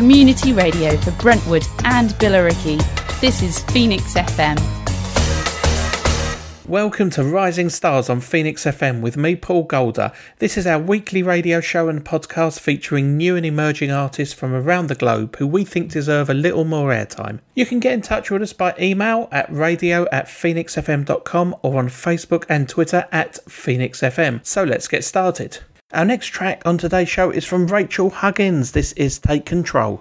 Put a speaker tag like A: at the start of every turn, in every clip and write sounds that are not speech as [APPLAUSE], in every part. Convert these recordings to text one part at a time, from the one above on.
A: community radio for Brentwood and Billericay. This is Phoenix FM.
B: Welcome to Rising Stars on Phoenix FM with me, Paul Golder. This is our weekly radio show and podcast featuring new and emerging artists from around the globe who we think deserve a little more airtime. You can get in touch with us by email at radio at phoenixfm.com or on Facebook and Twitter at phoenixfm. So let's get started. Our next track on today's show is from Rachel Huggins. This is Take Control.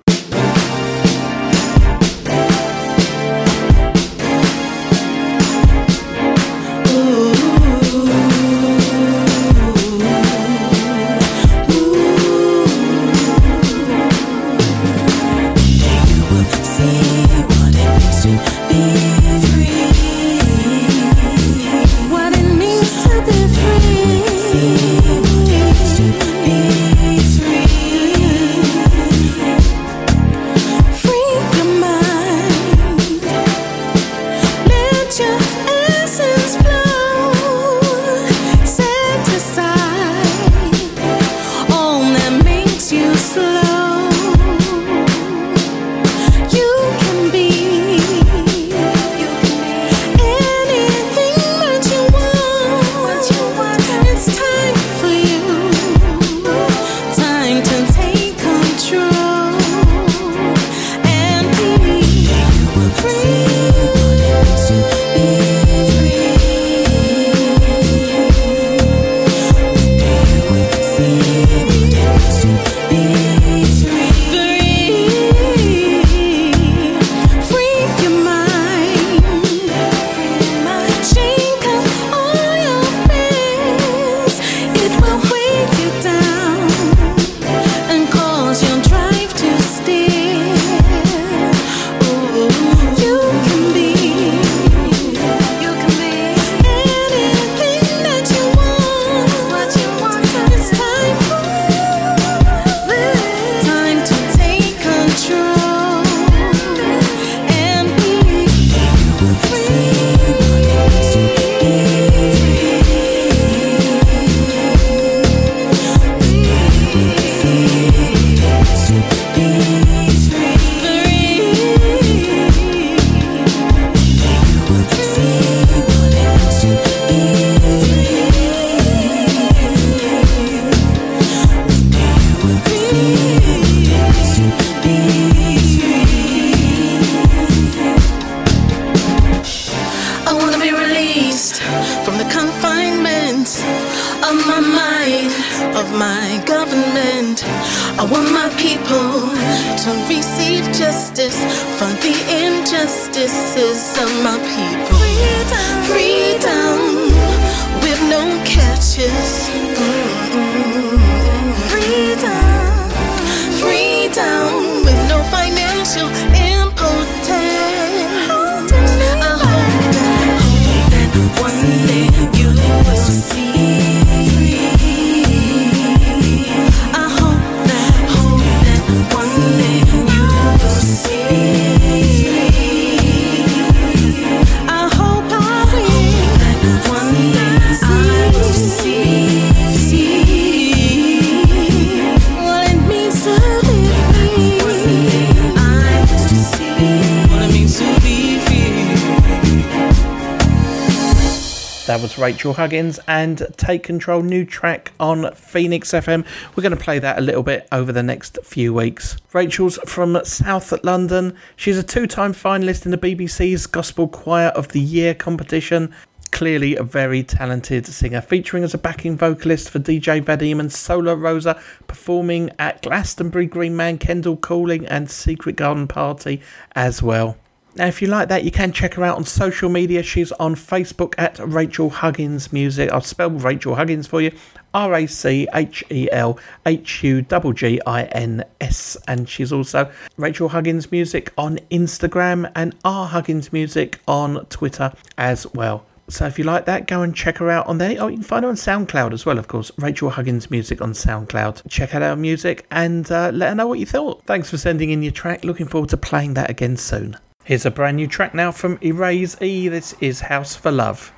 B: Rachel Huggins and Take Control, new track on Phoenix FM. We're going to play that a little bit over the next few weeks. Rachel's from South London. She's a two time finalist in the BBC's Gospel Choir of the Year competition. Clearly a very talented singer, featuring as a backing vocalist for DJ Vadim and Solar Rosa, performing at Glastonbury Green Man, Kendal Calling, and Secret Garden Party as well. Now, if you like that, you can check her out on social media. She's on Facebook at Rachel Huggins Music. I'll spell Rachel Huggins for you R A C H E L H U G G I N S. And she's also Rachel Huggins Music on Instagram and R Huggins Music on Twitter as well. So if you like that, go and check her out on there. Oh, you can find her on SoundCloud as well, of course. Rachel Huggins Music on SoundCloud. Check out her music and uh, let her know what you thought. Thanks for sending in your track. Looking forward to playing that again soon. Here's a brand new track now from Erase E. This is House for Love.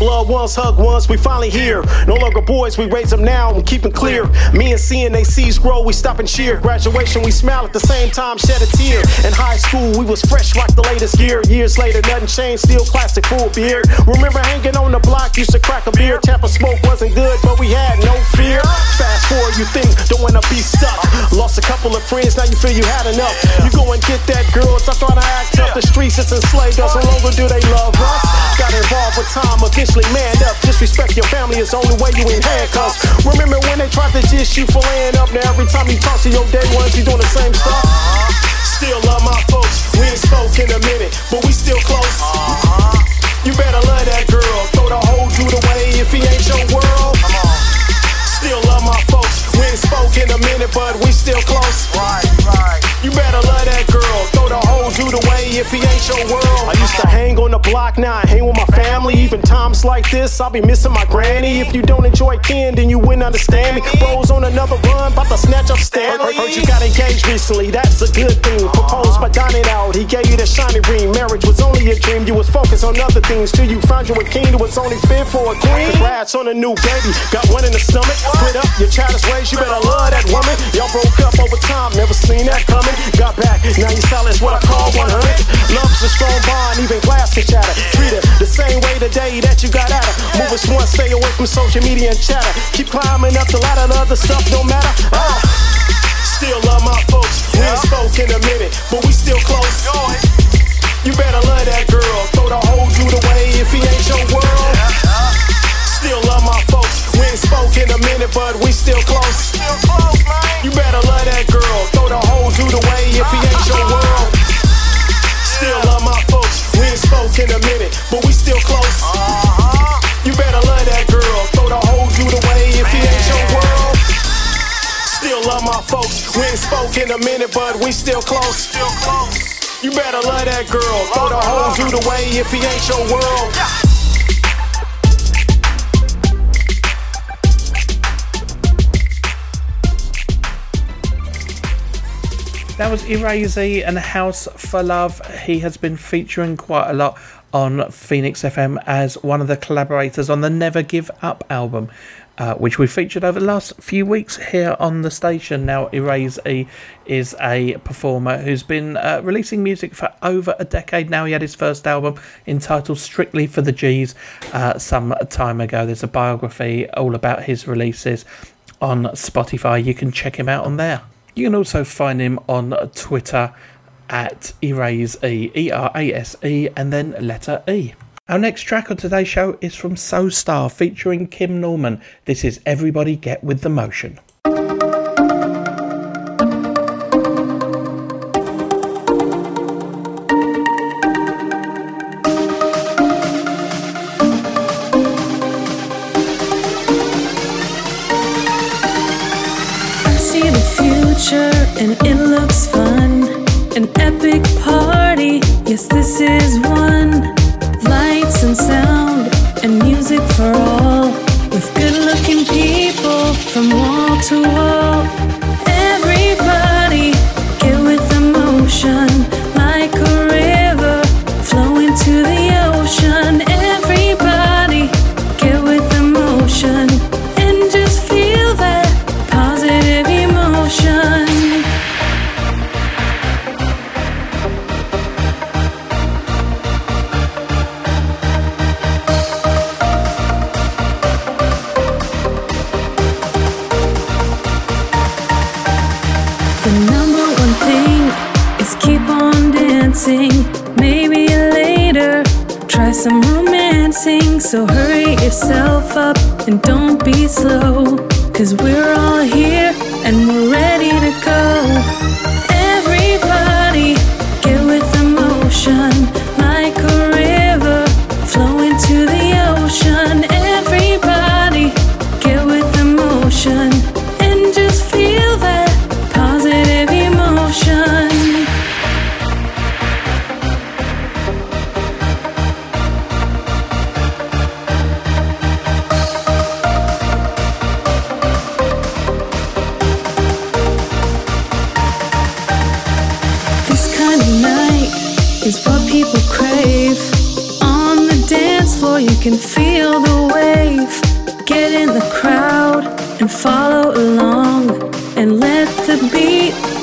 C: Loved ones, hug ones? We finally here. No longer boys, we raise them now and keep it clear. Me and seeing they sees grow, we stop and cheer. Graduation, we smile at the same time, shed a tear. In high school, we was fresh like the latest gear. Years later, nothing changed, still classic, full beard. Remember hanging on the block, used to crack a beer. Tampa smoke wasn't good, but we had no fear. Fast forward, you think, don't wanna be stuck. Lost a couple of friends, now you feel you had enough. You go and get that girl, I thought I act up. The streets, it's enslaved us, no longer do they love us. Got involved with time, eventually manned up. Disrespect your family is the only way you in handcuffs. Remember when they tried to dish you for laying up? Now every time you talk to your day ones, you doing the same stuff. Still love my folks, we ain't spoke in a minute, but we still close. Uh-huh. You better love that girl, throw the whole dude away if he ain't your world. Still love my folks, we ain't spoke in a minute, but we still close. Right, right. You better love that girl, throw the whole dude away if he ain't your world. I used to hang on the block, now I hang with my family. Even times like this, I'll be missing my granny. If you don't enjoy Ken, then you wouldn't understand me. Bros on another run, about to snatch up Stanley. Heard you got engaged recently, that's a good thing. Proposed by dining out, he gave you the shiny ring. Marriage was only a dream, you was focused on other things. Till you found you a king that was only fit for a queen. Congrats on a new baby, got one in the stomach. Split up your childish ways, you better love that woman. Y'all broke up over time, never seen that coming. Got back, now you solid, what I call 100. Love's a strong bond, even glass can shatter. Treat her the same way today that you got at her. Move us one, stay away from social media and chatter. Keep climbing up the ladder, the other stuff don't matter. Ah. Still love my folks, we ain't spoke in a minute, but we still close. You better love that girl, throw the whole dude away if he ain't your world. Ain't spoke in a minute, but we still close. You better love that girl, throw the whole dude away if he ain't your world. Still love my folks, we ain't spoke in a minute, but we still close. You better love that girl, throw the whole dude away if he ain't your world. Still love my folks, we ain't spoke in a minute, but we still close. You better love that girl, throw the whole dude away if he ain't your world.
D: That was Erazy and House for Love. He has been featuring quite a lot on Phoenix FM as one of the collaborators on the Never Give Up album, uh, which we featured over the last few weeks here on the station. Now, Erazy is a performer who's been uh, releasing music for over a decade now. He had his first album entitled Strictly for the G's uh, some time ago. There's a biography all about his releases on Spotify. You can check him out on there. You can also find him on Twitter at Erase E, E R A S E, and then letter E. Our next track on today's show is from So Star featuring Kim Norman. This is Everybody Get With the Motion.
E: See the future and it looks fun. An epic party, yes, this is one. Lights and sound and music for all. With good looking people from wall to wall.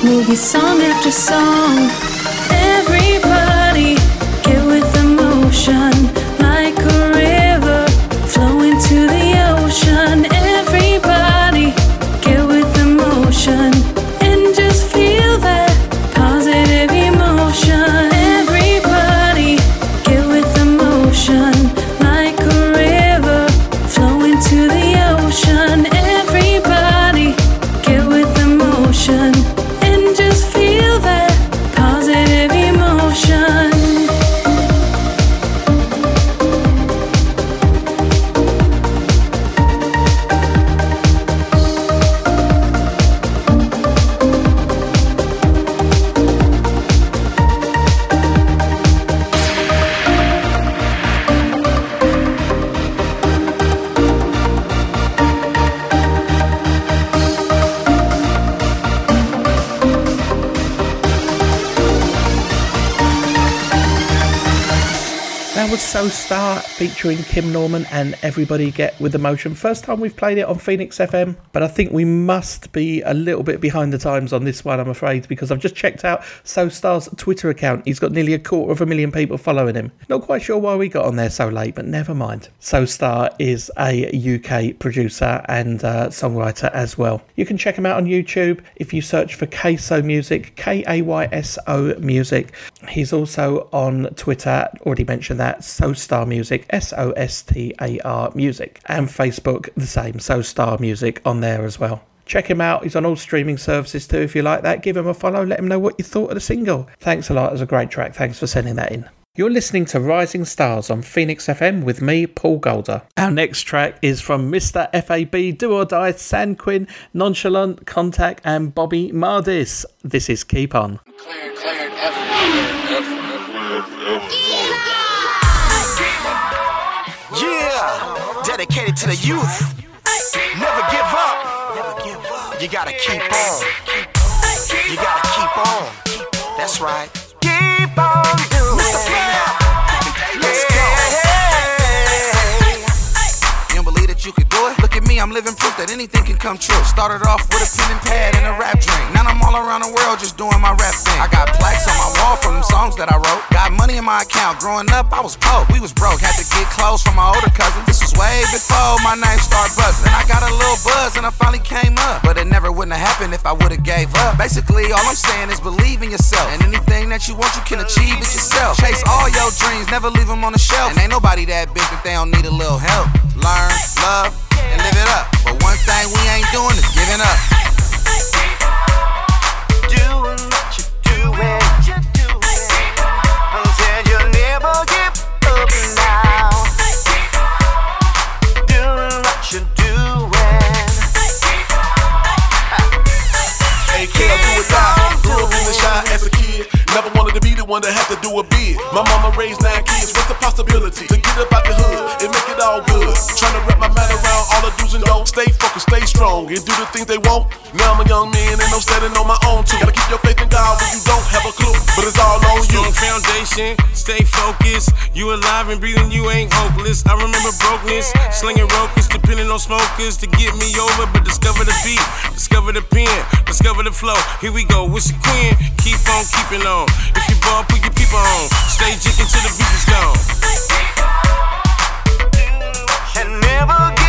E: You song after song. Everybody get with emotion
D: featuring Kim Norman and Everybody Get With The Motion. First time we've played it on Phoenix FM, but I think we must be a little bit behind the times on this one, I'm afraid, because I've just checked out So Star's Twitter account. He's got nearly a quarter of a million people following him. Not quite sure why we got on there so late, but never mind. So Star is a UK producer and uh, songwriter as well. You can check him out on YouTube if you search for Kayso Music, K A Y S O Music. He's also on Twitter, already mentioned that, So Star Music, S O S T A R Music, and Facebook, the same, So Star Music on there as well. Check him out. He's on all streaming services too. If you like that, give him a follow. Let him know what you thought of the single. Thanks a lot. It was a great track. Thanks for sending that in. You're listening to Rising Stars on Phoenix FM with me, Paul Golder. Our next track is from Mr. FAB, Do or Die, San Quinn, Nonchalant, Contact, and Bobby Mardis. This is Keep On.
F: Yeah, dedicated to the youth. Never give up. You gotta keep on. You gotta keep on. That's right. I'm living proof that anything can come true. Started off with a pen and pad and a rap dream. Now I'm all around the world just doing my rap thing. I got plaques on my wall from them songs that I wrote. Got money in my account. Growing up, I was broke. We was broke. Had to get clothes from my older cousins. This was way before my name started buzzing. I got a little buzz and I finally came up. But it never wouldn't have happened if I would've gave up. Basically, all I'm saying is believe in yourself. And anything that you want, you can achieve it yourself. Chase all your dreams, never leave them on the shelf. And ain't nobody that big that they don't need a little help. Learn, love, and live it up. But one thing we ain't doing is giving up.
G: One that had to do a bid. My mama raised nine kids. What's the possibility to get up out the hood and make it all good? Trying to wrap my mind around all the do's and don'ts. Stay focused, stay strong, and do the things they want. Now I'm a young man and I'm standing on my own too. Gotta keep your faith in God when you don't have a clue. But it's all on
H: foundation, stay focused. You alive and breathing, you ain't hopeless. I remember brokenness, slinging ropers, depending on smokers to get me over. But discover the beat, discover the pen, discover the flow. Here we go, what's your queen? Keep on keeping on. If you ball, put your people on. Stay jigging till the beat is gone.
F: And never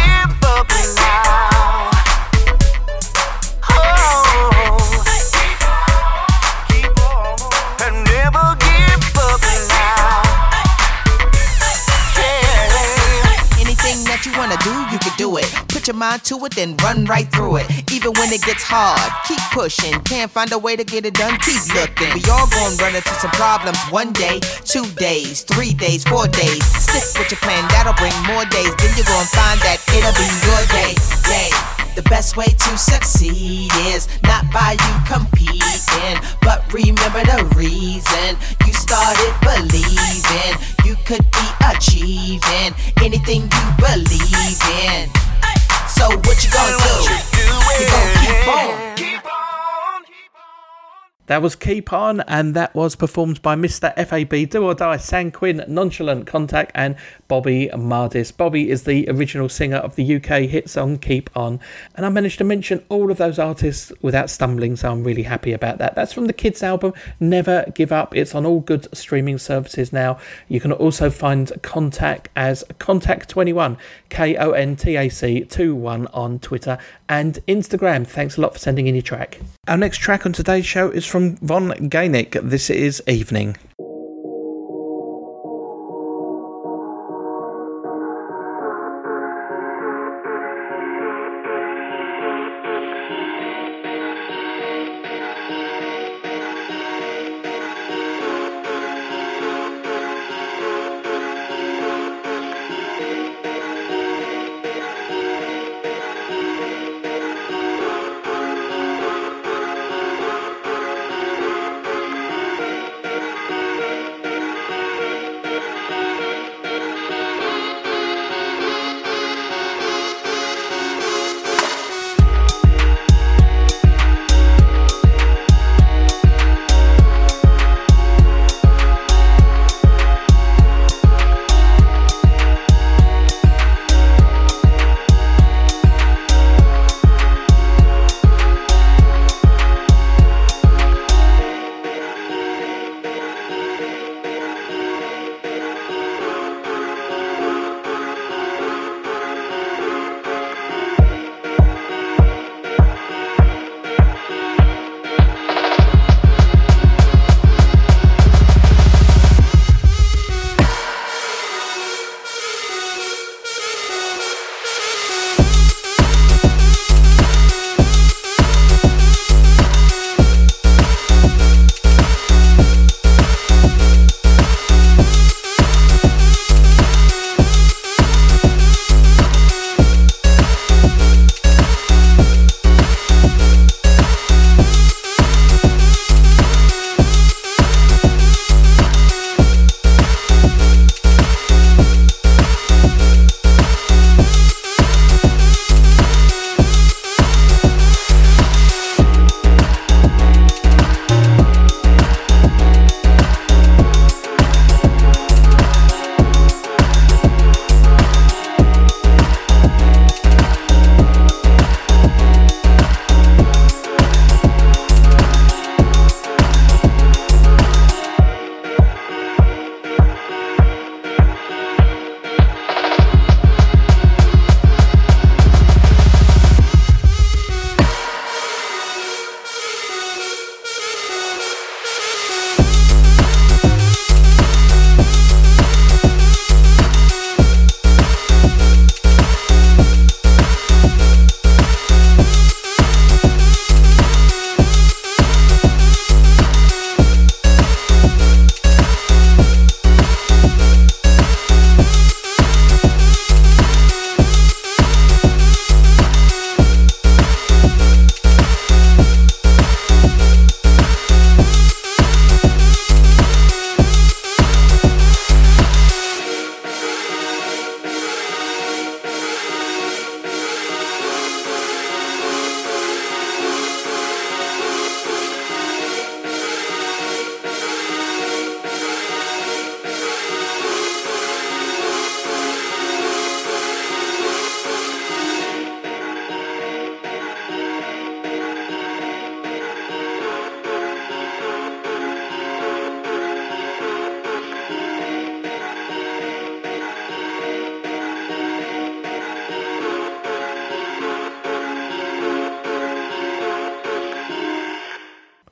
I: you wanna do, you can do it. Put your mind to it, then run right through it. Even when it gets hard, keep pushing. Can't find a way to get it done, keep looking. We all gonna run into some problems one day, two days, three days, four days. Stick with your plan, that'll bring more days. Then you're gonna find that it'll be your day. Day. The best way to succeed is not by you competing, but remember the reason you started believing you could be achieving anything you believe in. So what you gonna do? You gonna keep on.
D: That was Keep On, and that was performed by Mr. FAB, Do or Die, San Quinn, Nonchalant Contact, and Bobby Mardis. Bobby is the original singer of the UK hit song Keep On, and I managed to mention all of those artists without stumbling, so I'm really happy about that. That's from the Kids album, Never Give Up. It's on all good streaming services now. You can also find Contact as Contact21, K O N T A C 2 1 on Twitter and Instagram. Thanks a lot for sending in your track. Our next track on today's show is from Von Gaenik. This is Evening.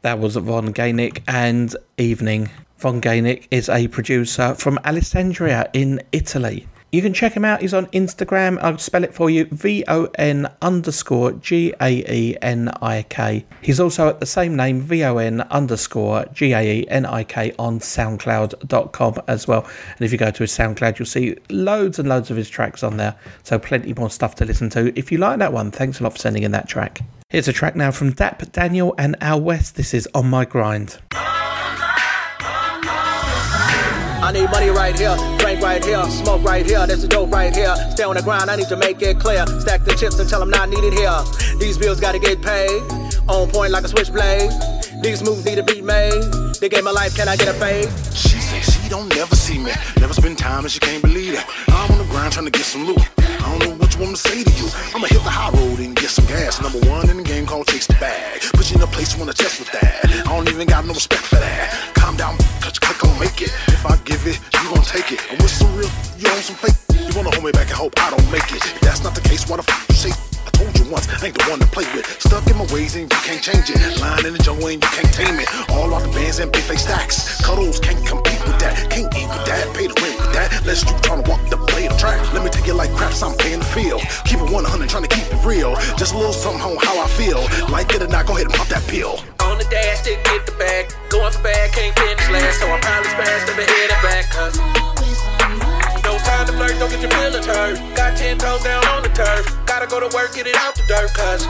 D: That was Von Gaenik and Evening. Von Gaenik is a producer from Alessandria in Italy. You can check him out. He's on Instagram. I'll spell it for you V O N underscore G A E N I K. He's also at the same name V O N underscore G A E N I K on SoundCloud.com as well. And if you go to his SoundCloud, you'll see loads and loads of his tracks on there. So plenty more stuff to listen to. If you like that one, thanks a lot for sending in that track. Here's a track now from Dap Daniel and Al West. This is On My Grind.
J: I need money right here, drink right here, smoke right here, there's a dope right here. Stay on the grind, I need to make it clear. Stack the chips until I'm not needed here. These bills gotta get paid. On point like a switchblade. These moves need to be made. They gave my life, can I get a fade?
G: She say she don't never see me. Never spend time and she can't believe it. I'm on the grind trying to get some loot. I don't know say to you. I'ma hit the high road and get some gas. Number one in the game called Chase the Bag. Put you in a place you wanna test with that. I don't even got no respect for that. Calm down, cause you click on make it. If I give it, you gon' take it. And with some real, you on some fake. You wanna hold me back and hope I don't make it. If that's not the case, why the f you say I told you once, I ain't the one to play with. Stuck in my ways and you can't change it. Lying in the jungle and you can't tame it. All off the bands and big face stacks. Cuddles can't compete with that. Can't eat with that. Pay the rent with that. Let's you trying to walk the blade of track. Let me take it like craps, I'm paying the feel. Keep it 100, trying to keep it real. Just a little something on how I feel. Like it or not, go ahead and pop that pill.
J: On the dash to get the bag. Going for bad, can't finish last. So I probably smashed up ahead and back. Cause no time to flirt, don't get your feelings hurt. Got 10 toes down on the turf. Gotta go to work, get it out the dirt. Cause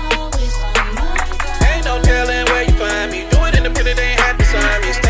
J: ain't no telling where you find me. Do it independent, ain't have to sign me.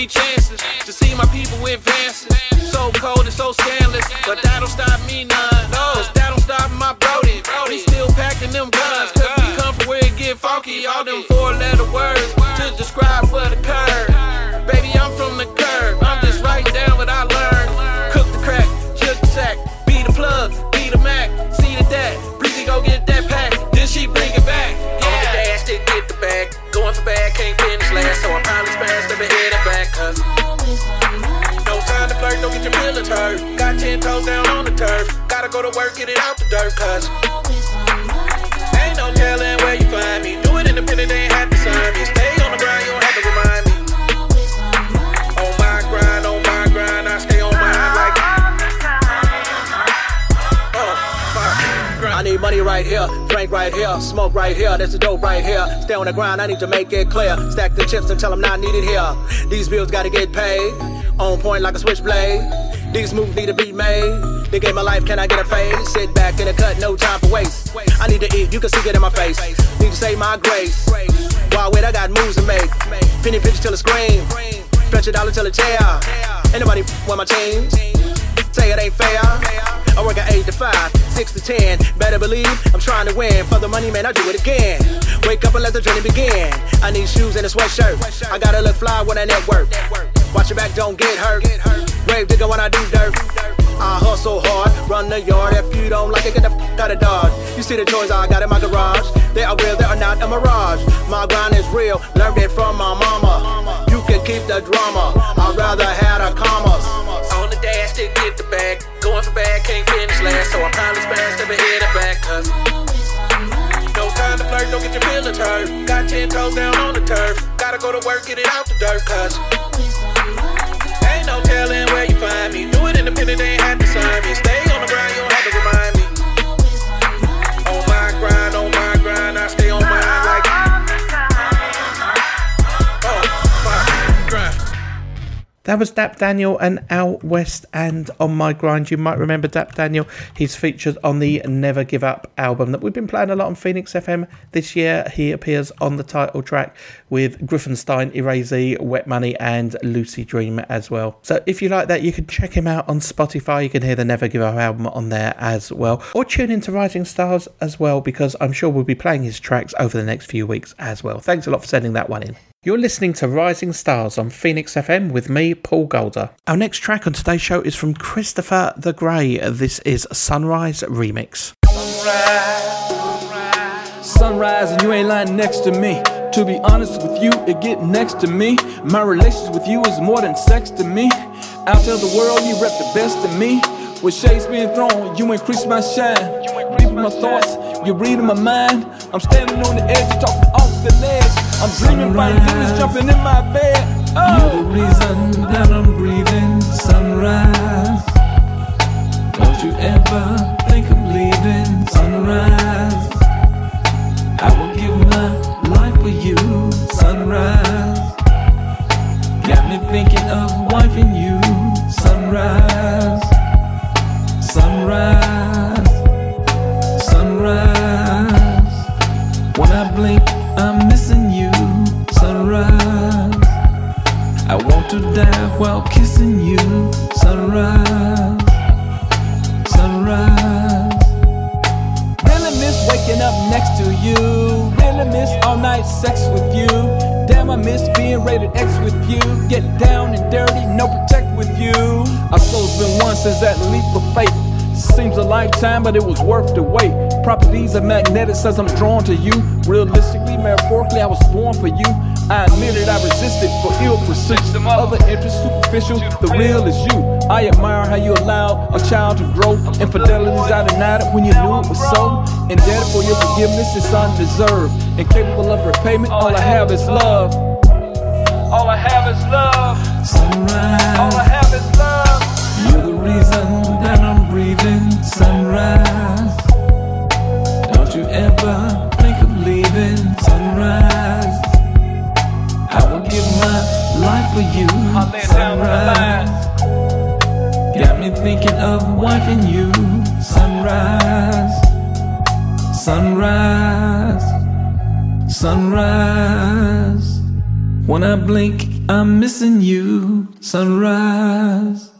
J: Penitentiary chances to see my people advancing. So cold and so scandalous, but that don't stop me none. No, that don't stop my brody. We still packing them guns, cause we come from where it get funky. All them four letter hurt. Got 10 toes down on the turf. Gotta go to work, get it out the dirt. Cause ain't no telling where you find me. Do it independent, ain't have to sign me. Stay on the grind, you don't have to remind me. On my grind, on my grind, I stay on mine like. Oh, my. I need money right here, drink right here, smoke right here, there's a dope right here. Stay on the grind, I need to make it clear. Stack the chips until I'm not needed here. These bills gotta get paid, on point like a switchblade. These moves need to be made. They gave my life, can I get a fade? Sit back in the cut, no time for waste. I need to eat, you can see it in my face. Need to say my grace. While wait, I got moves to make. Penny pinch till it scream. Stretch a dollar till it tear. Ain't nobody want my team. Say it ain't fair. I work at 8 to 5, 6 to 10. Better believe I'm trying to win. For the money, man, I do it again. Wake up and let the journey begin. I need shoes and a sweatshirt. I gotta look fly when I network. Watch your back, don't get hurt. Grave digger when I do dirt. I hustle hard, run the yard. If you don't like it, get the f out of Dodge. You see the toys I got in my garage. They are real, they are not a mirage. My grind is real, learned it from my mama. You can keep the drama. I'd rather have the commas. On the dash to get the bag. Going for bad, can't finish last. So I probably smashed up ahead and back. No time to flirt, don't get your feelings hurt. Got 10 toes down on the turf. Gotta go to work, get it out the dirt. Cause ain't no telling where you find me. Do it independent, ain't have to sign me. Stay
D: That was Dap Daniel and Out West and On My Grind. You might remember Dap Daniel. He's featured on the Never Give Up album that we've been playing a lot on Phoenix FM this year. He appears on the title track with Griffenstein, Erazy, Wet Money, and Lucy Dream as well. So if you like that, you can check him out on Spotify. You can hear the Never Give Up album on there as well. Or tune into Rising Stars as well, because I'm sure we'll be playing his tracks over the next few weeks as well. Thanks a lot for sending that one in. You're listening to Rising Stars on Phoenix FM with me, Paul Golder. Our next track on today's show is from Christopher the Grey. This is Sunrise Remix.
K: Sunrise sunrise and you ain't lying next to me. To be honest with you, it get next to me. My relationship with you is more than sex to me. Out tell the world you rep the best of me. With shades being thrown, you increase my shine. Deep in my thoughts, you're reading my mind. I'm standing on the edge, talking off the ledge. I'm dreaming about demons jumping in my bed. Oh.
L: You're the reason that I'm breathing sunrise. Don't you ever think I'm leaving sunrise. I will give my life for you, sunrise. Got me thinking
M: of wife and you, sunrise. Sunrise, sunrise. When I blink. to die while kissing you. Sunrise, sunrise.
K: Really miss waking up next to you. Really miss all night sex with you. Damn, I miss being rated X with you. Get down and dirty, no protect with you. I so it's been one since that leap of faith. Seems a lifetime, but it was worth the wait. Properties of magnetic says I'm drawn to you. Realistically, metaphorically, I was born for you. I admitted I resisted for ill pursuits. Other interests superficial, the real is you. I admire how you allow a child to grow. Infidelities I denied it when you knew it was so. Indebted for your forgiveness, it's undeserved. Incapable of repayment, all I have is love. All I have is love.
L: Sunrise.
K: All I have is love.
L: You're the reason that I'm breathing. Sunrise. For you. Sunrise. Got me thinking of wifing you. Sunrise. Sunrise. Sunrise. When I blink, I'm missing you. Sunrise.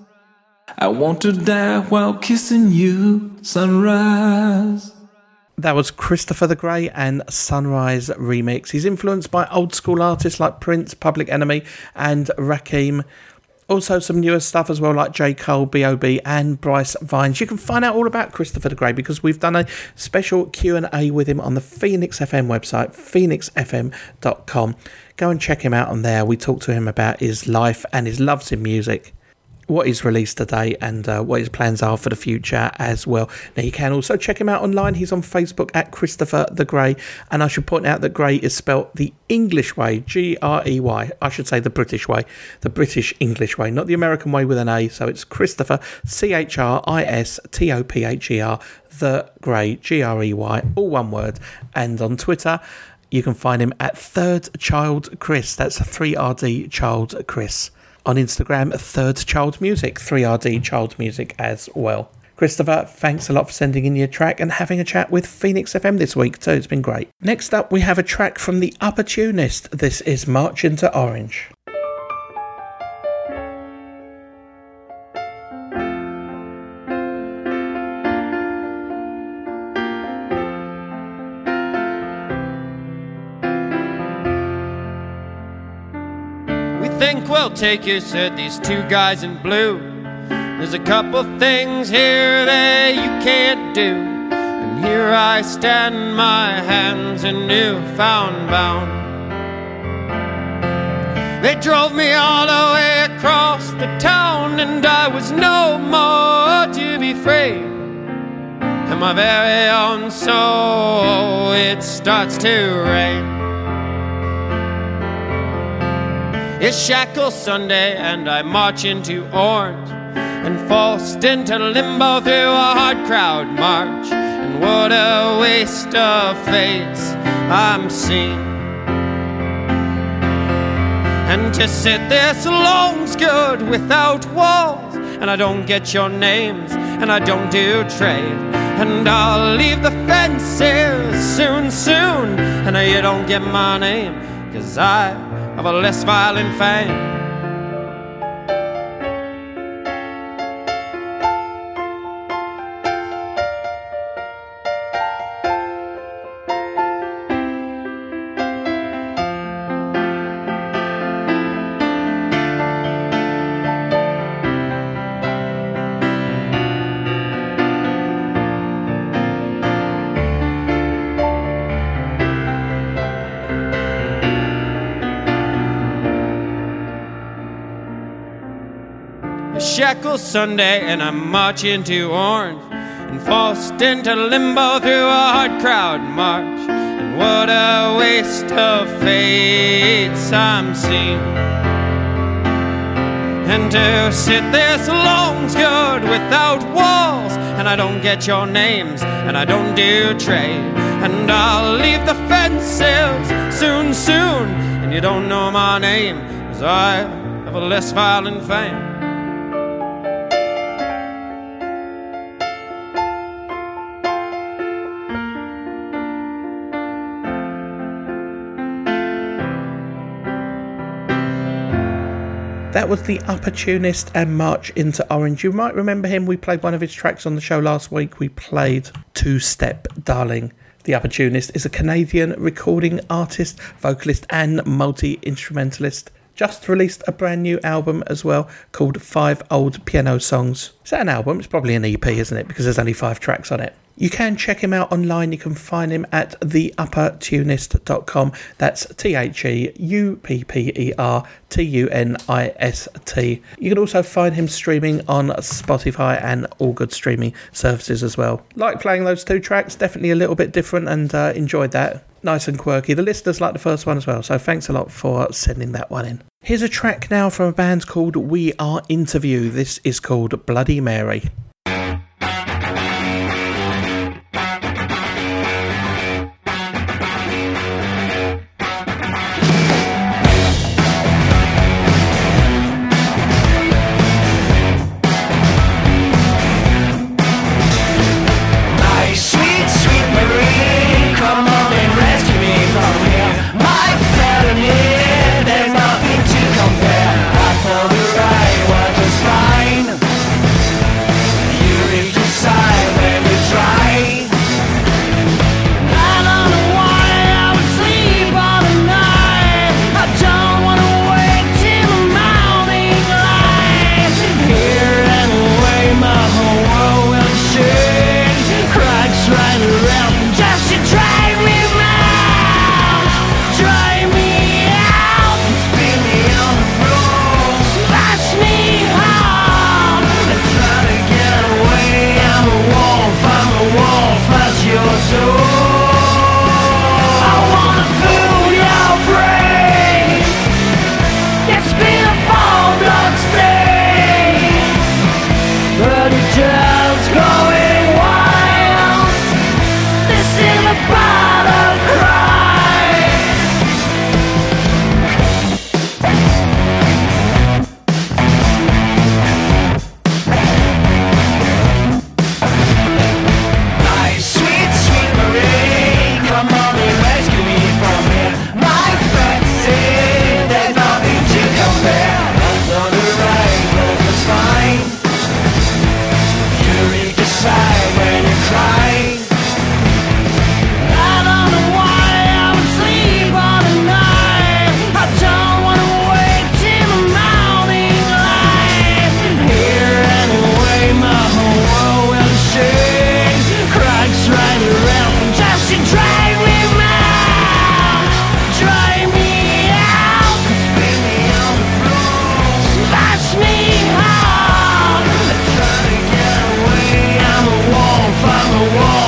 L: I want to die while kissing you. Sunrise.
D: That was Christopher the Grey and Sunrise remix. He's influenced by old school artists like Prince, Public Enemy, and Rakim. Also, some newer stuff as well, like J. Cole, B.O.B., and Bryce Vines. You can find out all about Christopher the Grey because we've done a special Q&A with him on the Phoenix FM website, phoenixfm.com. Go and check him out on there. We talked to him about his life and his loves in music what he's released today and uh, what his plans are for the future as well. Now you can also check him out online. He's on Facebook at Christopher the Grey, and I should point out that Grey is spelt the English way, G R E Y. I should say the British way, the British English way, not the American way with an A. So it's Christopher C H R I S T O P H E R the Grey G R E Y, all one word. And on Twitter. You can find him at Third Child Chris. That's 3RD Child Chris on Instagram, Third Child Music, 3RD Child Music as well. Christopher, thanks a lot for sending in your track and having a chat with Phoenix FM this week too. It's been great. Next up, we have a track from the Opportunist. This is March into Orange.
N: Think we'll take you, said these two guys in blue. There's a couple things here that you can't do. And here I stand, my hands in newfound bound. They drove me all the way across the town, and I was no more to be free. And my very own soul, it starts to rain. It's Shackle Sunday and I march into Orange and forced into limbo through a hard crowd march. And what a waste of fates I'm seeing. And to sit there long's good without walls. And I don't get your names and I don't do trade. And I'll leave the fences soon, soon. And you don't get my name, cause I of a less violent fame. Sunday and I march into Orange and forced into limbo through a hard crowd march. And what a waste of fates I'm seeing. And to sit so long's good without walls. And I don't get your names and I don't do trade. And I'll leave the fences soon, soon. And you don't know my name, cause I have a less violent fame.
D: That was the Uppertunist and March into Orange. You might remember him. We played one of his tracks on the show last week. We played Two Step Darling The Uppertunist is a Canadian recording artist, vocalist, and multi instrumentalist. Just released a brand new album as well called Five Old Piano Songs. Is that an album? It's probably an EP, isn't it? Because there's only five tracks on it. You can check him out online. You can find him at theuppertunist.com. That's T H E U P P E R T U N I S T. You can also find him streaming on Spotify and all good streaming services as well. Like playing those two tracks, definitely a little bit different and uh, enjoyed that. Nice and quirky. The listeners like the first one as well, so thanks a lot for sending that one in. Here's a track now from a band called We Are Interview. This is called Bloody Mary.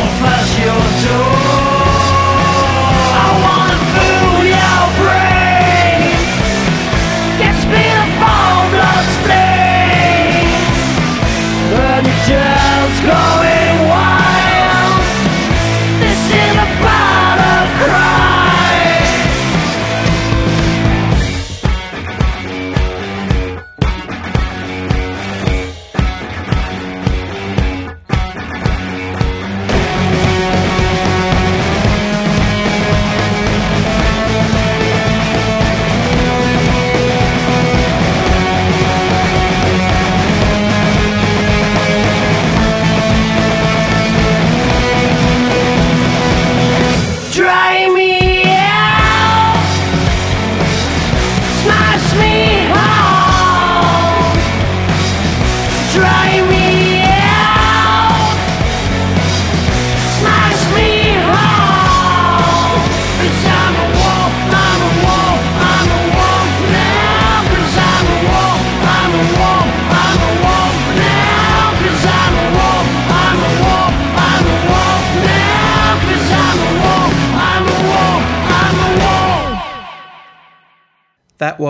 O: A your door.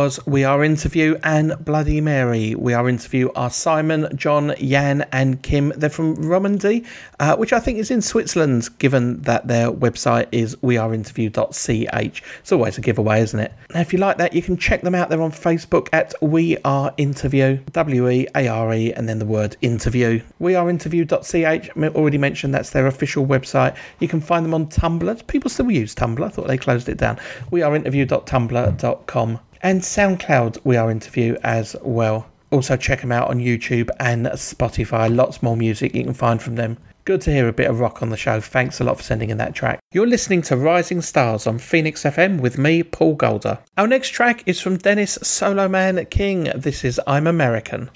D: Was We Are Interview and Bloody Mary. We Are Interview are Simon, John, Jan, and Kim. They're from Romandy, uh, which I think is in Switzerland, given that their website is weareinterview.ch. It's always a giveaway, isn't it? Now, if you like that, you can check them out. They're on Facebook at We Are Interview, W E A R E, and then the word interview. We Weareinterview.ch, I already mentioned that's their official website. You can find them on Tumblr. People still use Tumblr. I thought they closed it down. Weareinterview.tumblr.com and SoundCloud We Are Interview as well. Also check them out on YouTube and Spotify. Lots more music you can find from them.
K: Good to hear a bit of rock on the show. Thanks a lot for sending in that track. You're listening to Rising Stars on Phoenix FM with me, Paul Golder. Our next track is from Dennis Solo Man King. This is I'm American.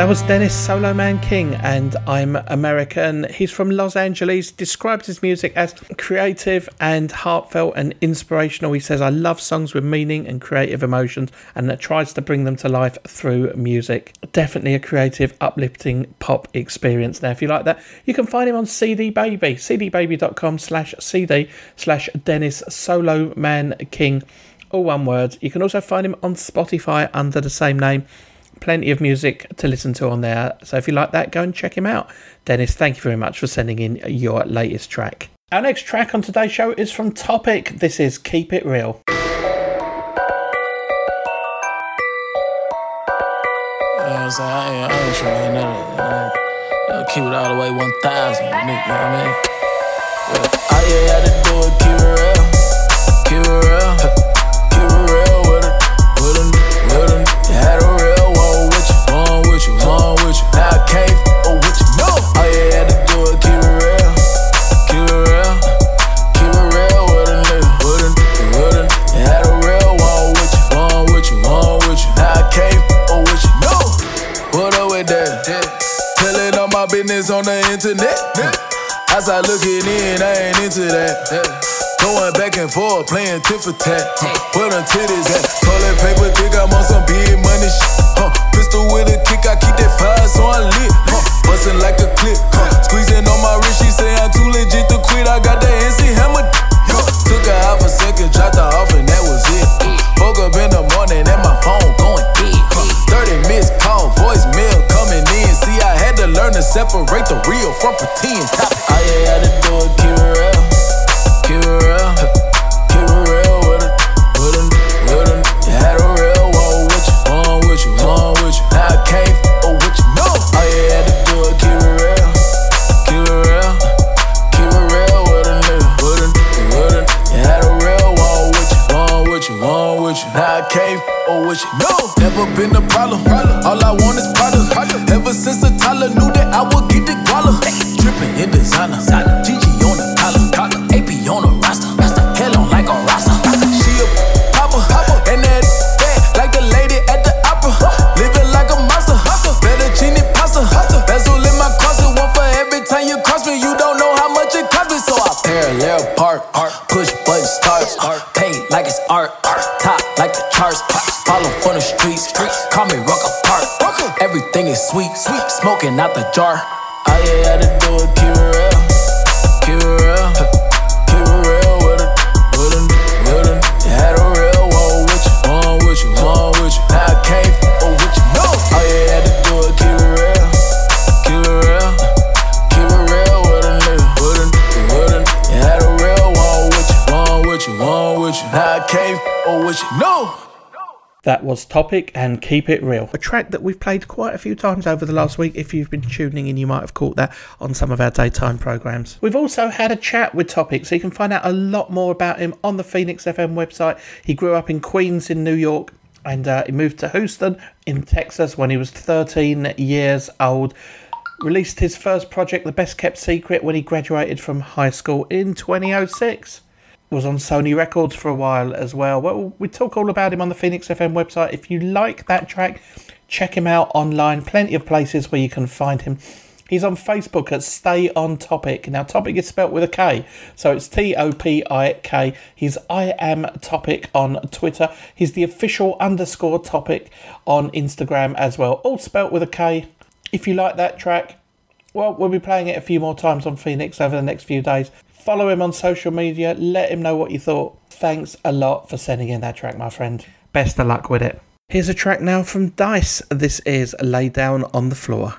K: That was Dennis Solo Man King and I'm American. He's from Los Angeles, describes his music as creative and heartfelt and inspirational. He says, I love songs with meaning and creative emotions and that tries to bring them to life through music. Definitely a creative, uplifting pop experience. Now, if you like that, you can find him on CD Baby, cdbaby.com slash CD slash Dennis Solo Man King. All one word. You can also find him on Spotify under the same name plenty of music to listen to on there. So if you like that, go and check him out. Dennis, thank you very much for sending in your latest track. Our next track on today's show is from Topik. This is Keep It Real.
M: You I'm? I I ain't trying to uh, keep it all the way 1,000. You know what I mean? Yeah. All you had to do is keep it real. Keep it real. Keep it real with it. With it. With it. You had a with you. Now I can't up oh, with you. No. Oh, all you had to do is keep it real. Keep it real. Keep it real with a nigga. With a nigga. With a nigga. You had a real one with you. One with you. One with you. Now I can't up oh, with you. No. What up with that? Telling all my business on the internet. Yeah. Outside looking in, I ain't into that. Going back and forth, playing tit for tat. Where them titties at? Call it Dark. That
D: was Topik and Keep It Real. A track that we've played quite a few times over the last week. If you've been tuning in, you might have caught that on some of our daytime programs. We've also had a chat with Topik, so you can find out a lot more about him on the Phoenix FM website. He grew up in Queens in New York and uh, he moved to Houston in Texas when he was 13 years old released his first project, The Best Kept Secret, when he graduated from high school in 2006 was on Sony Records for a while as well. Well, we talk all about him on the Phoenix FM website. If you like that track, check him out online. Plenty of places where you can find him. He's on Facebook at Stay On Topic. Now, topic is spelt with a K, so it's T O P I K. He's I Am Topic on Twitter. He's the official underscore topic on Instagram as well. All spelt with a K. If you like that track, well, we'll be playing it a few more times on Phoenix over the next few days. Follow him on social media. Let him know what you thought. Thanks a lot for sending in that track, my friend. Best of luck with it. Here's a track now from DIYS. This is Lay Down on the Floor.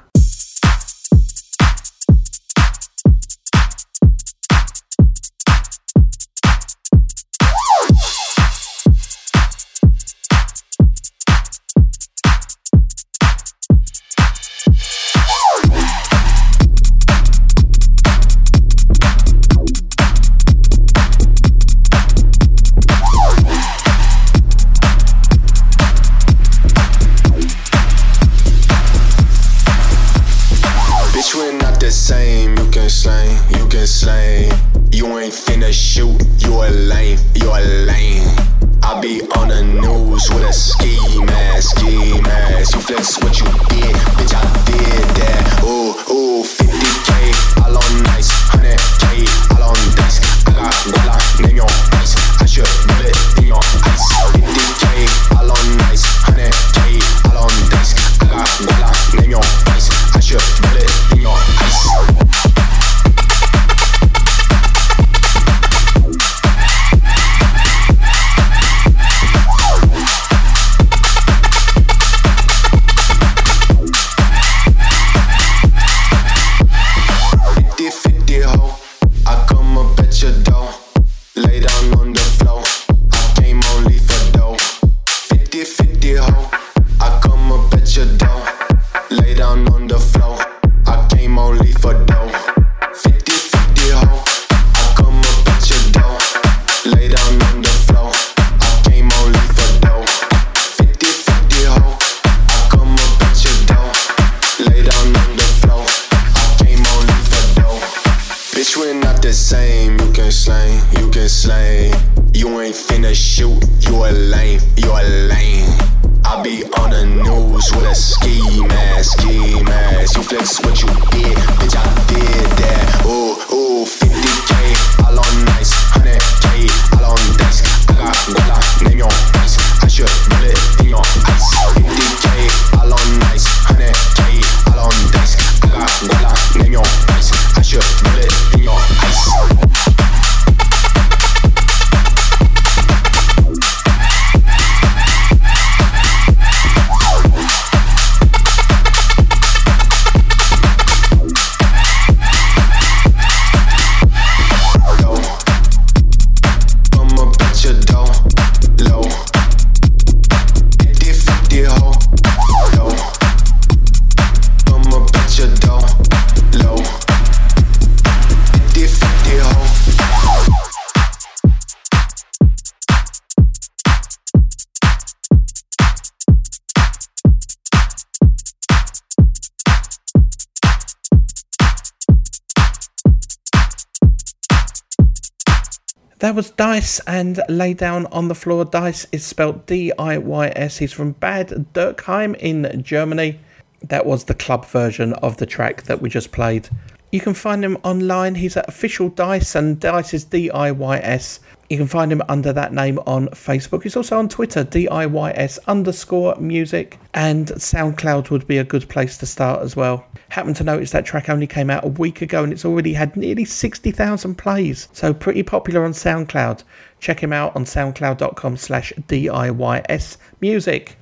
D: Was DIYS and Lay Down on the Floor. DIYS is spelled D I Y S. He's from Bad Dürkheim in Germany. That was the club version of the track that we just played. You can find him online. He's at official DIYS, and DIYS is D I Y S. You can find him under that name on Facebook. He's also on Twitter, DIYS underscore music, and SoundCloud would be a good place to start as well. Happened to notice that track only came out a week ago and it's already had nearly 60,000 plays, so pretty popular on SoundCloud. Check him out on soundcloud.com slash DIYS music.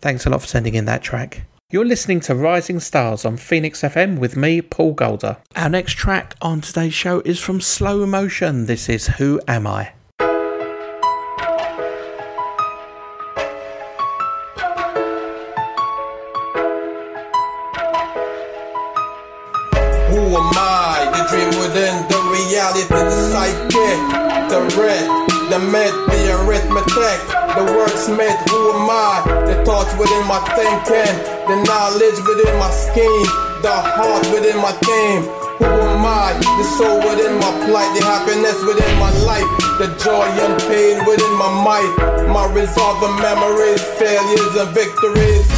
D: Thanks a lot for sending in that track. You're listening to Rising Stars on Phoenix FM with me, Paul Golder. Our next track on today's show is from Slomoshion. This is Who Am I?
P: Who am I? The dream within the reality, the psyche, the the myth, the arithmetic, the wordsmith. Who am I? The thoughts within my thinking, the knowledge within my scheme, the heart within my theme. Who am I? The soul within my plight, the happiness within my life, the joy and pain within my might, my resolve and memories, failures and victories.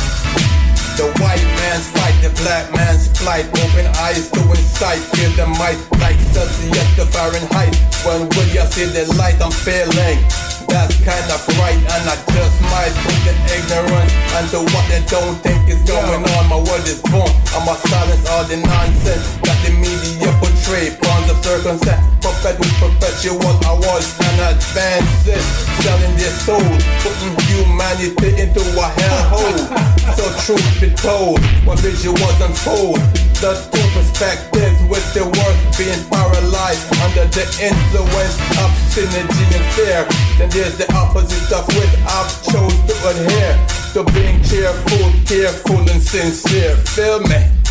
P: The white man's fight, the black man's plight. Open eyes to insight, feel the might. Like Celsius to Fahrenheit. When will you see the light? I'm feeling. That's kind of right, and I just might put the ignorance into what they don't think is going on. My word is born. I'ma silence all the nonsense that the media portray. Of circumstance, puppet with perpetual awards and advances. Selling their soul, putting humanity into a hellhole. [LAUGHS] So truth be told, what visuals unfold. The two perspectives with the world being paralyzed under the influence of synergy and fear. Then there's the opposite of which I've chose to adhere to being cheerful, careful, and sincere. Feel me?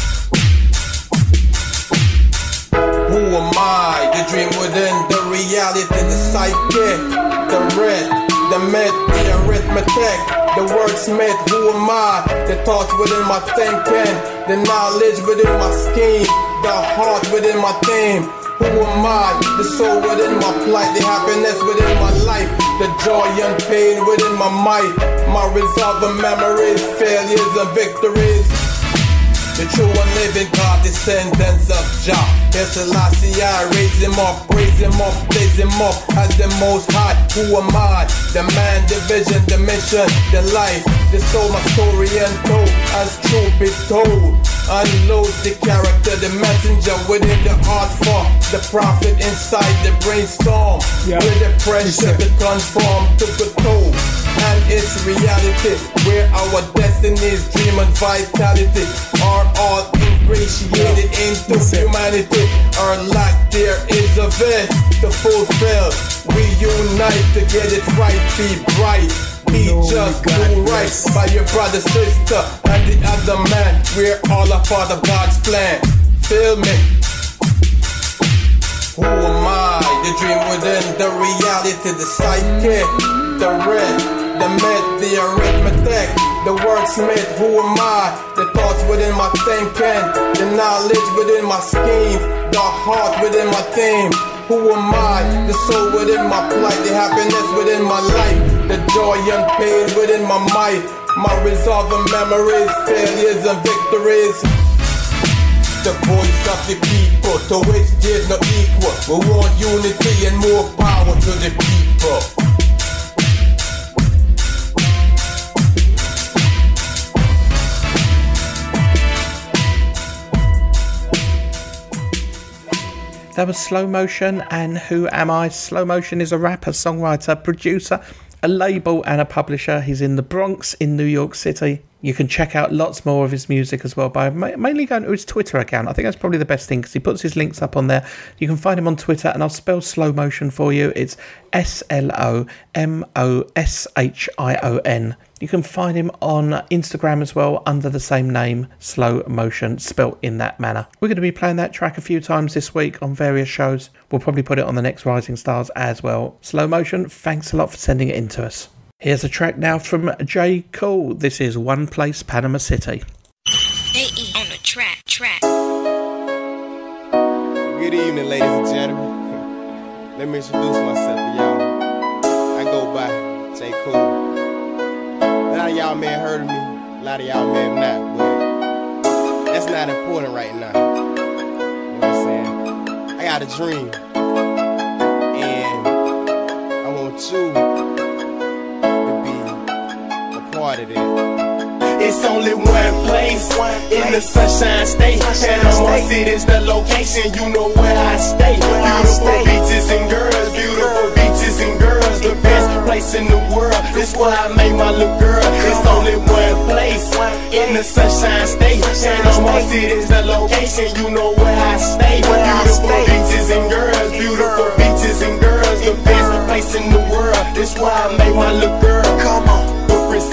P: Who am I? The dream within the reality, the psyche, the red, the myth, the arithmetic, the wordsmith. Who am I? The thoughts within my thinking, the knowledge within my scheme, the heart within my theme. Who am I? The soul within my plight, the happiness within my life, the joy and pain within my might, my resolve and memories, failures and victories. The true and living God, descendants of Jah. Yes, Selassie, I raise him up, raise him up, raise him up as the most high. Who am I? The man, the vision, the mission, the life, the soul, my story untold, as truth be told. Unload the character, the messenger within the heart form, the prophet inside the brainstorm. With the pressure to conform to the toll. And it's reality where our destinies, dream and vitality are all ingratiated into humanity. Our lack there is a vest to fulfill. We unite to get it right, be bright. Be just do right by your brother, sister, and the other man. We're all a part of God's plan. Feel me? Who am I? The dream within the reality, the psyche, the red, the myth, the arithmetic, the wordsmith. Who am I? The thoughts within my thinking, the knowledge within my scheme, the heart within my theme. Who am I? The soul within my plight, the happiness within my life, the joy and pain within my might, my resolve and memories, failures and victories. The voice of the people, to which there's no equal. We want unity and more power to the people.
D: That was Slomoshion and Who Am I? Slomoshion is a rapper, songwriter, producer, a label, and a publisher. He's in the Bronx in New York City. You can check out lots more of his music as well by mainly going to his Twitter account. I think that's probably the best thing because he puts his links up on there. You can find him on Twitter, and I'll spell slow motion for you. It's S L O M O S H I O N. You can find him on Instagram as well under the same name, Slomoshion, spelt in that manner. We're going to be playing that track a few times this week on various shows. We'll probably put it on the next Rising Stars as well. Slomoshion, thanks a lot for sending it in to us. Here's a track now from J. Cool. This is One Place, Panama City.
B: AE on the track, track.
Q: Good evening, ladies and gentlemen. [LAUGHS] let me introduce myself to y'all. I go by J. Cool. A lot of y'all may have heard of me, a lot of y'all may have not, but that's not important right now. You know what I'm saying? I got a dream, and I want you of it.
R: It's only one place in the sunshine state. Panama City's the location, you know where I stay. Beautiful beaches and girls, beautiful beaches and girls. The best place in the world. This where I made my little girl. It's only one place in the sunshine state. Panama City's the location, you know where I stay. Beautiful beaches and girls, beautiful beaches and girls. The best place in the world. This where I made my little girl. Come on,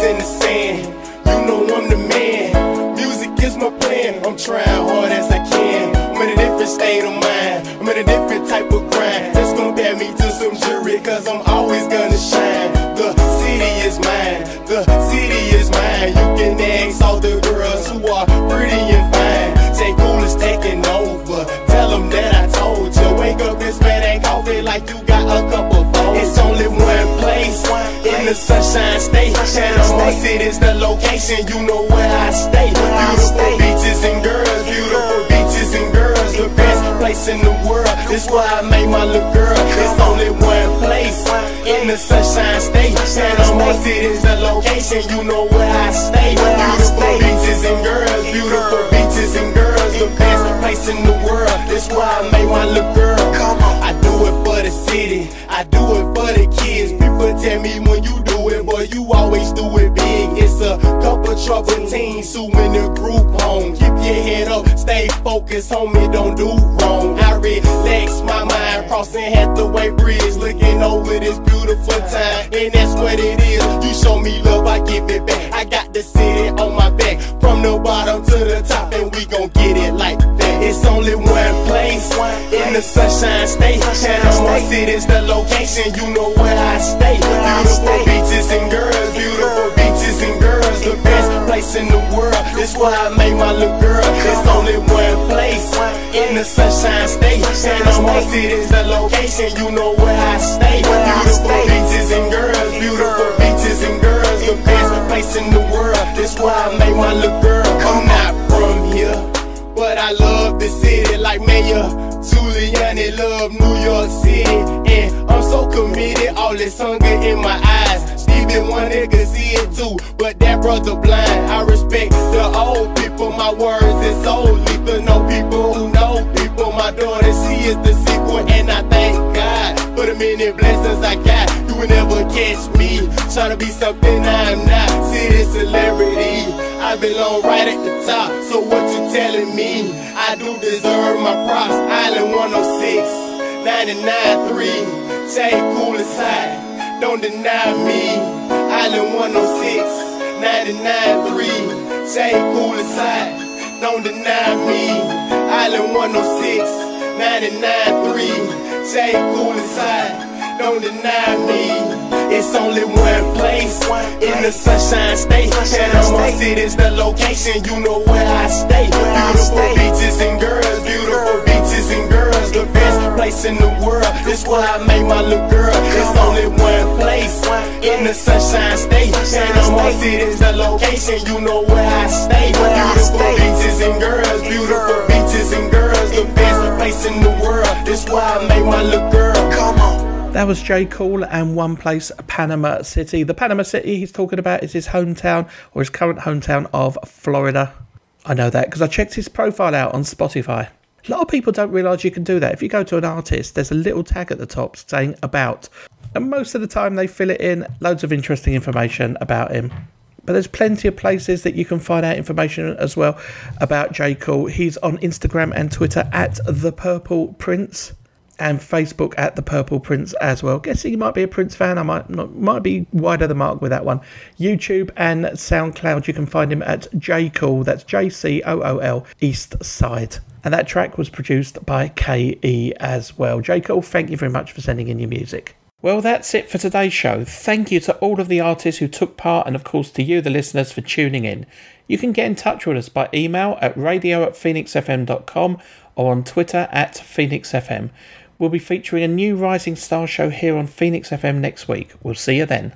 R: in the sand. You know I'm the man. Music is my plan. I'm trying hard as I can. I'm in a different state of mind. I'm in a different type of grind. That's gonna bear me to some jury, cause I'm always gonna shine. The city is mine. The city is mine. You can ask all the girls who are pretty and fine. J. Cool is taking over. Tell them that I told you. Wake up this man ain't coffee like you got a. It's only one place in the sunshine state. Panama City's the location, you know where I stay. Beautiful beaches and girls, beautiful beaches and girls. The best place in the world. This why I made my little girl. It's only one place in the sunshine state. Panama City's the location, you know where I stay. Beautiful beaches and girls, beautiful beaches and girls. The best place in the world. This why I made my little girl. Troubled teens who in the group home. Keep your head up, stay focused, homie, don't do wrong. I relax my mind, crossing Hathaway Bridge, looking over this beautiful time. And that's what it is. You show me love, I give it back. I got the city on my back, from the bottom to the top, and we gon' get it like that. It's only one place in the sunshine state. Panama City's the location, you know where I stay. Beautiful beaches and girls, why I made my little girl. It's only one place in the sunshine state. Panama City's the location, you know where I stay. Beautiful beaches and girls, beautiful beaches and girls. The best place in the world. This why I made my little girl. I'm not from here. But I love the city like Mayor Giuliani love New York City And I'm so committed, all this hunger in my eyes Stevie one nigga see it too, but that brother blind I respect the old people, my words is so lethal. No people who know people, my daughter she is the sequel And I thank God for the many blessings I got. You will never catch me Trying to be something I'm not. City celebrity I belong right at the top. So what you telling me? I do deserve my props. Island 106 99.3 J cool inside Don't deny me. Island 106 99.3 J cool inside Don't deny me. Island 106 99.3 J cool inside don't deny me. It's only one place in the sunshine state. Panama City's the location, you know where I stay. Beautiful beaches and girls, beautiful beaches and girls. The best place in the world. This why I made my little girl. It's only one place in the sunshine state. Panama City's the location, you know where I stay. Beautiful beaches and girls, beautiful beaches and girls. The best place in the world. This why I made my little girl. Come on.
D: That was J. Cool and One Place, Panama City. The Panama City he's talking about is his hometown or his current hometown of Florida. I know that because I checked his profile out on Spotify. A lot of people don't realise you can do that. If you go to an artist, there's a little tag at the top saying about. And most of the time they fill it in, loads of interesting information about him. But there's plenty of places that you can find out information as well about J. Cool. He's on Instagram and Twitter at The Purple Prince and Facebook at the Purple Prince as well. Guessing you might be a Prince fan. I might not, might be wider the mark with that one. YouTube and SoundCloud. You can find him at J Cool. That's J C O O L East Side. And that track was produced by KE as well. J Cool, thank you very much for sending in your music. Well, that's it for today's show. Thank you to all of the artists who took part, and of course to you, the listeners, for tuning in. You can get in touch with us by email at radio at phoenixfm.com or on Twitter at phoenixfm. We'll be featuring a new Rising Star show here on Phoenix FM next week. We'll see you then.